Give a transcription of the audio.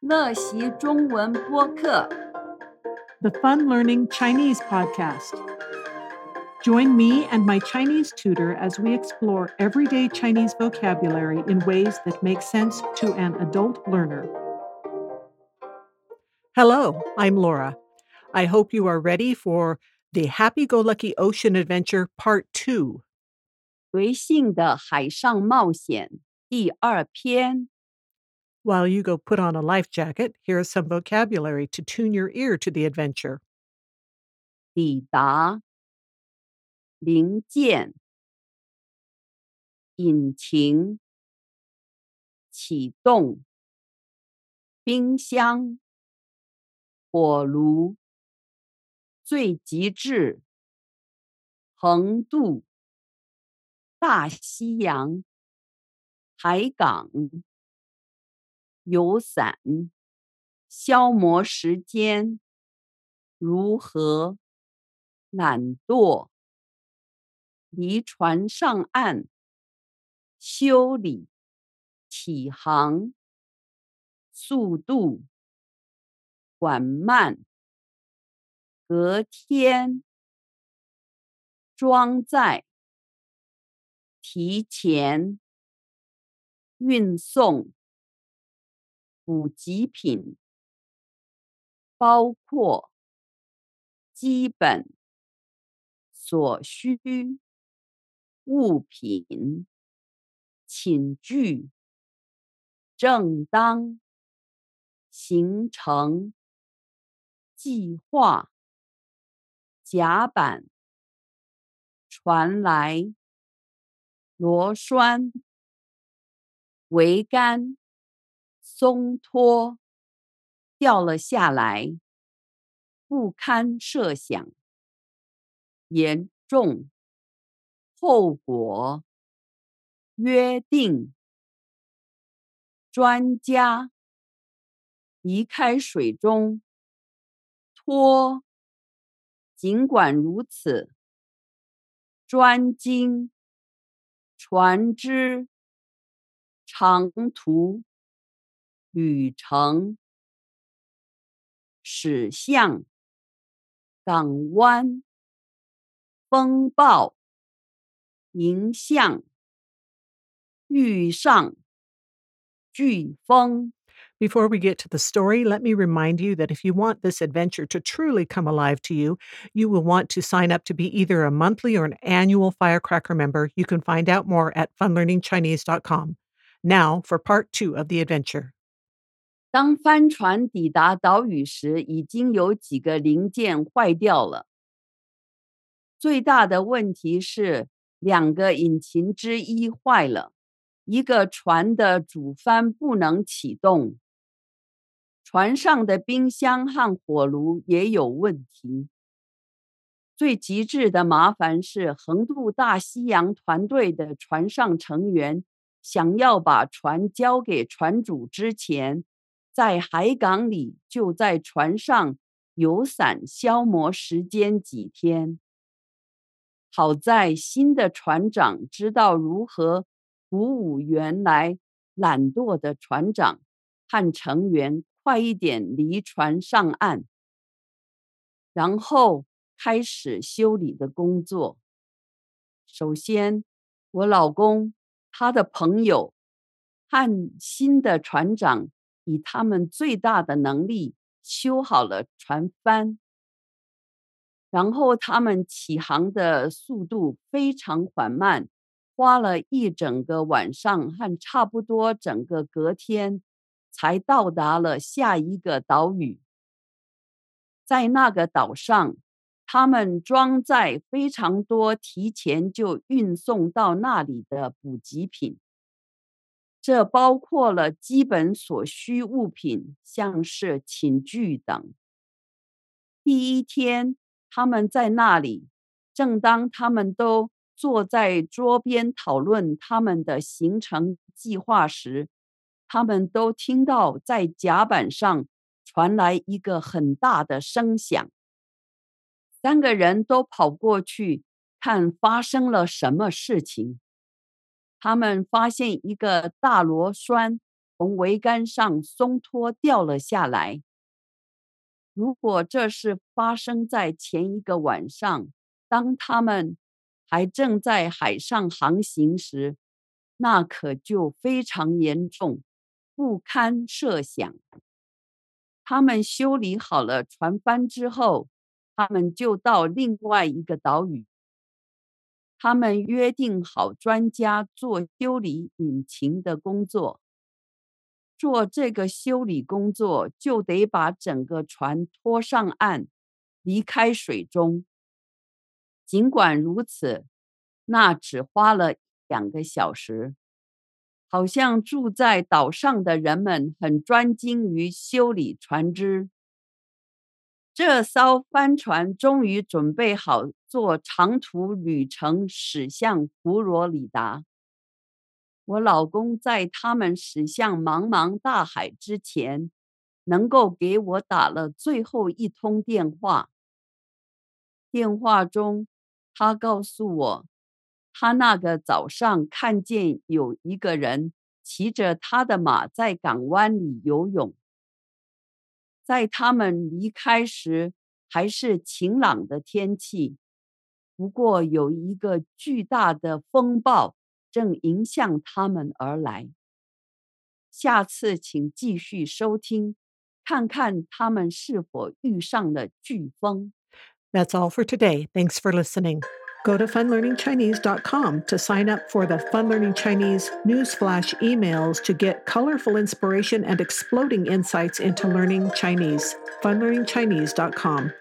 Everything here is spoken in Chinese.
乐习中文播客。 the Fun Learning Chinese podcast. Join me and my Chinese tutor as we explore everyday Chinese vocabulary in ways that make sense to an adult learner. Hello, I'm Laura. I hope you are ready for the Happy Go Lucky Ocean Adventure Part 2. 随性的海上冒险第二篇。 While you go put on a life jacket, here is some vocabulary to tune your ear to the adventure. 抵达，零件，引擎，启动，冰箱，火炉，最极致，横渡，大西洋，海港， 有伞，消磨时间，如何？懒惰，离船上岸，修理，起航，速度，缓慢，隔天，装载，提前，运送，补给品，包括，基本。所需物品、寝具、正当、行程、计划、甲板、传来、螺栓、桅杆、松脱、掉了下来，不堪设想。严重后果，约定，专家离开水中，拖。尽管如此，专精，船只，长途，旅程，驶向，港湾。风暴，迎向，遇上，飓风。 Before we get to the story, let me remind you that if you want this adventure to truly come alive to you, you will want to sign up to be either a monthly or an annual Firecracker member. You can find out more at funlearningchinese.com. Now for part two of the adventure. 当帆船抵达岛屿时，已经有几个零件坏掉了。最大的问题是，两个引擎之一坏了，一个船的主帆不能启动。船上的冰箱和火炉也有问题。最极致的麻烦是，横渡大西洋团队的船上成员想要把船交给船主之前，在海港里就在船上有伞消磨时间几天。好在新的船长知道如何鼓舞原来懒惰的船长和成员快一点离船上岸，然后开始修理的工作。首先，我老公、他的朋友和新的船长以他们最大的能力修好了船帆。然后他们起航的速度非常缓慢，花了一整个晚上和差不多整个隔天，才到达了下一个岛屿。在那个岛上，他们装载非常多提前就运送到那里的补给品，这包括了基本所需物品，像是寝具等。第一天。他们在那里，正当他们都坐在桌边讨论他们的行程计划时，他们都听到在甲板上传来一个很大的声响。三个人都跑过去看发生了什么事情。他们发现一个大螺栓从桅杆上松脱掉了下来。如果这是发生在前一个晚上，当他们还正在海上航行时，那可就非常严重，不堪设想。他们修理好了船帆之后，他们就到另外一个岛屿。他们约定好专家做修理引擎的工作。做这个修理工作，就得把整个船拖上岸，离开水中。尽管如此，那只花了两个小时。好像住在岛上的人们很专精于修理船只。这艘帆船终于准备好做长途旅程，驶向佛罗里达。我老公在他们驶向茫茫大海之前，能够给我打了最后一通电话。电话中，他告诉我，他那个早上看见有一个人骑着他的马在港湾里游泳。在他们离开时，还是晴朗的天气，不过有一个巨大的风暴。正迎向他们而来。下次请继续收听，看看他们是否遇上了飓风。That's all for today. Thanks for listening. Go to funlearningchinese.com to sign up for the Fun Learning Chinese newsflash emails to get colorful inspiration and exploding insights into learning Chinese. funlearningchinese.com.